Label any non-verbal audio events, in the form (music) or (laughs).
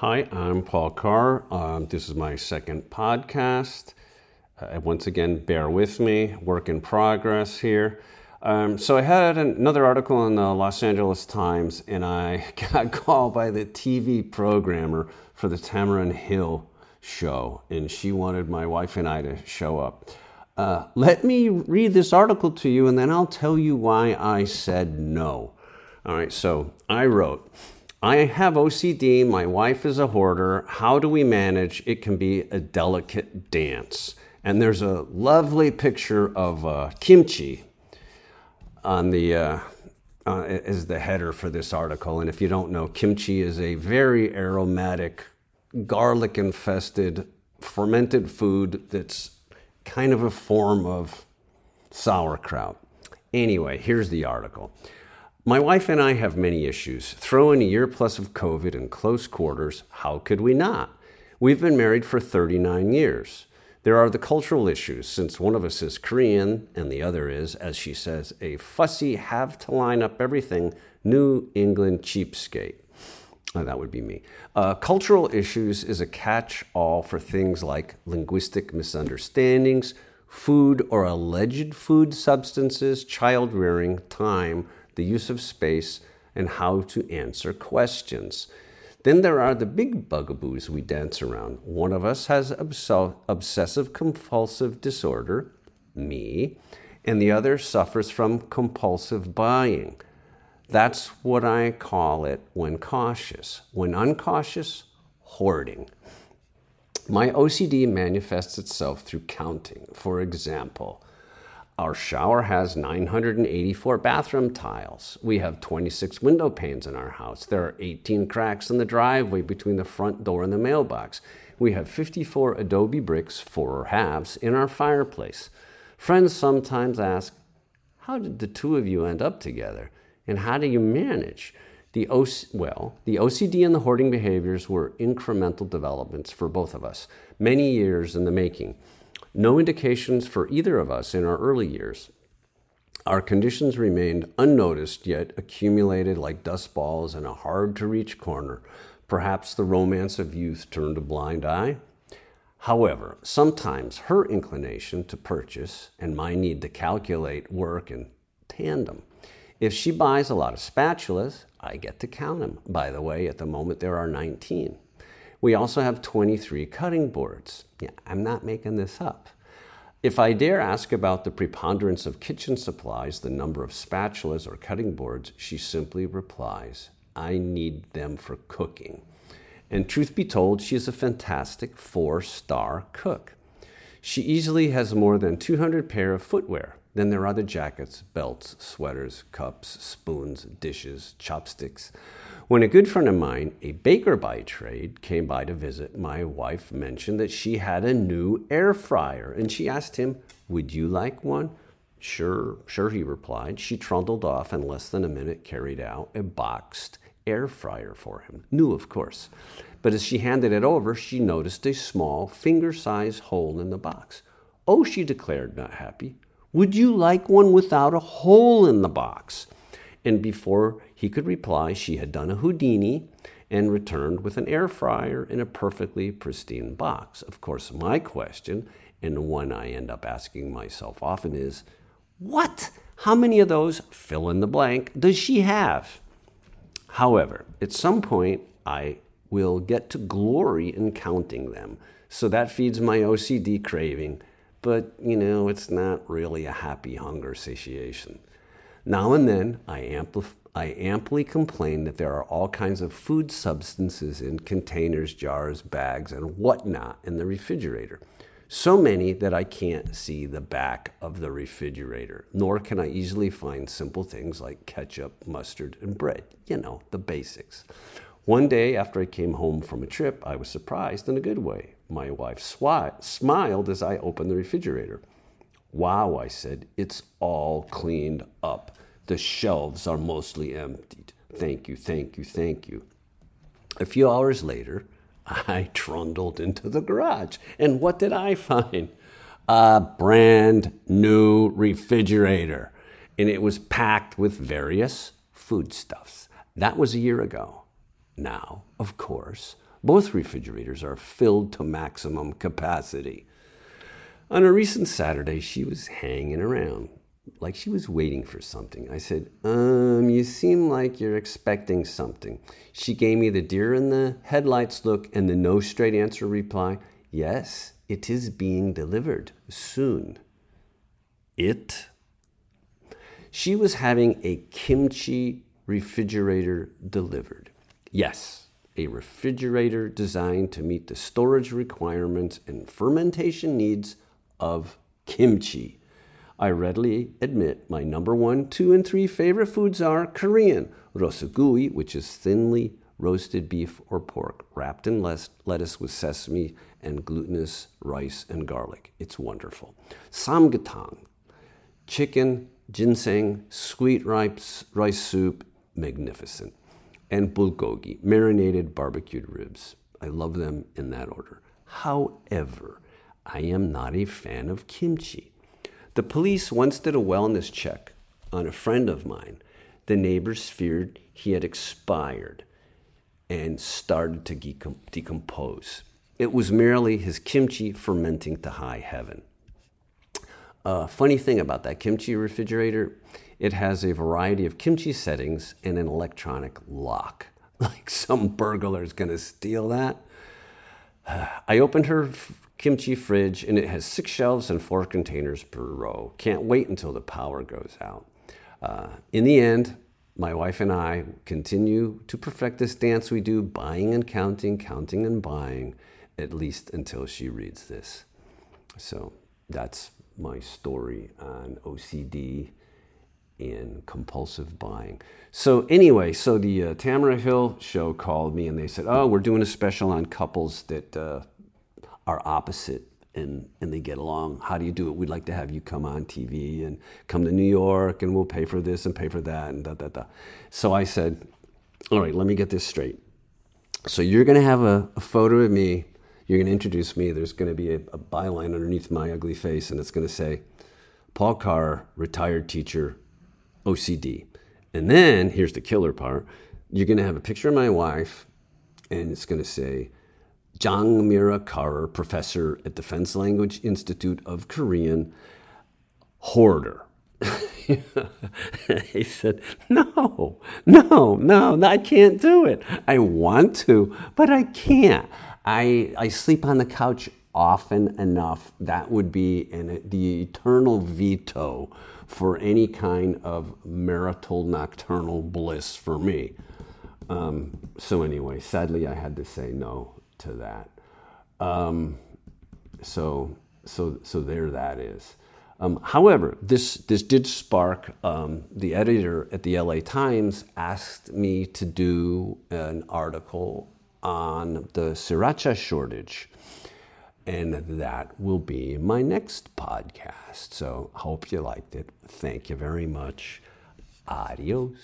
Hi, I'm Paul Carr. Um, this is my second podcast. Uh, once again, bear with me, work in progress here. Um, so, I had another article in the Los Angeles Times, and I (laughs) got called by the TV programmer for the Tamron Hill show, and she wanted my wife and I to show up. Uh, let me read this article to you, and then I'll tell you why I said no. All right, so I wrote, I have OCD, my wife is a hoarder. How do we manage? It can be a delicate dance. And there's a lovely picture of uh, kimchi on the uh, uh, is the header for this article. And if you don't know, kimchi is a very aromatic, garlic infested, fermented food that's kind of a form of sauerkraut. Anyway, here's the article. My wife and I have many issues. Throw in a year plus of COVID in close quarters, how could we not? We've been married for 39 years. There are the cultural issues, since one of us is Korean and the other is, as she says, a fussy, have to line up everything, New England cheapskate. Oh, that would be me. Uh, cultural issues is a catch all for things like linguistic misunderstandings, food or alleged food substances, child rearing, time, the use of space, and how to answer questions. Then there are the big bugaboos we dance around. One of us has obsessive compulsive disorder, me, and the other suffers from compulsive buying. That's what I call it when cautious. When uncautious, hoarding. My OCD manifests itself through counting. For example, our shower has 984 bathroom tiles. We have 26 window panes in our house. There are 18 cracks in the driveway between the front door and the mailbox. We have 54 adobe bricks, four halves, in our fireplace. Friends sometimes ask, How did the two of you end up together? And how do you manage? The OC- well, the OCD and the hoarding behaviors were incremental developments for both of us, many years in the making. No indications for either of us in our early years. Our conditions remained unnoticed, yet accumulated like dust balls in a hard to reach corner. Perhaps the romance of youth turned a blind eye. However, sometimes her inclination to purchase and my need to calculate work in tandem. If she buys a lot of spatulas, I get to count them. By the way, at the moment there are 19. We also have 23 cutting boards. Yeah, I'm not making this up. If I dare ask about the preponderance of kitchen supplies, the number of spatulas or cutting boards, she simply replies, I need them for cooking. And truth be told, she is a fantastic four star cook. She easily has more than 200 pair of footwear. Then there are the jackets, belts, sweaters, cups, spoons, dishes, chopsticks. When a good friend of mine, a baker by trade, came by to visit, my wife mentioned that she had a new air fryer and she asked him, Would you like one? Sure, sure, he replied. She trundled off and less than a minute carried out a boxed air fryer for him. New, of course. But as she handed it over, she noticed a small, finger sized hole in the box. Oh, she declared, not happy. Would you like one without a hole in the box? And before he could reply, she had done a Houdini and returned with an air fryer in a perfectly pristine box. Of course, my question, and one I end up asking myself often, is what? How many of those fill in the blank does she have? However, at some point, I will get to glory in counting them. So that feeds my OCD craving, but you know, it's not really a happy hunger satiation. Now and then, I, ampli- I amply complain that there are all kinds of food substances in containers, jars, bags, and whatnot in the refrigerator. So many that I can't see the back of the refrigerator, nor can I easily find simple things like ketchup, mustard, and bread. You know, the basics. One day after I came home from a trip, I was surprised in a good way. My wife smiled as I opened the refrigerator. Wow, I said, it's all cleaned up. The shelves are mostly emptied. Thank you, thank you, thank you. A few hours later, (laughs) I trundled into the garage. And what did I find? A brand new refrigerator. And it was packed with various foodstuffs. That was a year ago. Now, of course, Both refrigerators are filled to maximum capacity. On a recent Saturday, she was hanging around, like she was waiting for something. I said, Um, you seem like you're expecting something. She gave me the deer in the headlights look and the no straight answer reply Yes, it is being delivered soon. It? She was having a kimchi refrigerator delivered. Yes, a refrigerator designed to meet the storage requirements and fermentation needs of kimchi. I readily admit my number one, two, and three favorite foods are Korean rosogui, which is thinly roasted beef or pork wrapped in lettuce with sesame and glutinous rice and garlic. It's wonderful. Samgyetang, chicken, ginseng, sweet rice, rice soup, magnificent. And bulgogi, marinated barbecued ribs. I love them in that order. However, I am not a fan of kimchi. The police once did a wellness check on a friend of mine. The neighbors feared he had expired and started to decompose. It was merely his kimchi fermenting to high heaven. Uh, funny thing about that kimchi refrigerator, it has a variety of kimchi settings and an electronic lock. (laughs) Like some burglar is going to steal that. (sighs) I opened her kimchi fridge and it has six shelves and four containers per row. Can't wait until the power goes out. Uh, in the end, my wife and I continue to perfect this dance we do, buying and counting, counting and buying, at least until she reads this. So that's my story on OCD and compulsive buying. So, anyway, so the uh, Tamara Hill show called me and they said, Oh, we're doing a special on couples that uh, are opposite and, and they get along. How do you do it? We'd like to have you come on TV and come to New York and we'll pay for this and pay for that and da da da. So I said, All right, let me get this straight. So, you're going to have a, a photo of me you're going to introduce me. There's going to be a, a byline underneath my ugly face, and it's going to say, Paul Carr, retired teacher, OCD. And then here's the killer part you're going to have a picture of my wife, and it's going to say, Jang Mira Carr, professor at Defense Language Institute of Korean, hoarder. (laughs) he said, No, no, no, I can't do it. I want to, but I can't. I, I sleep on the couch often enough. That would be an, the eternal veto for any kind of marital nocturnal bliss for me. Um, so, anyway, sadly, I had to say no to that. Um, so, so, so there that is. Um, however, this, this did spark um, the editor at the LA Times asked me to do an article on the sriracha shortage. And that will be my next podcast. So, hope you liked it. Thank you very much. Adios.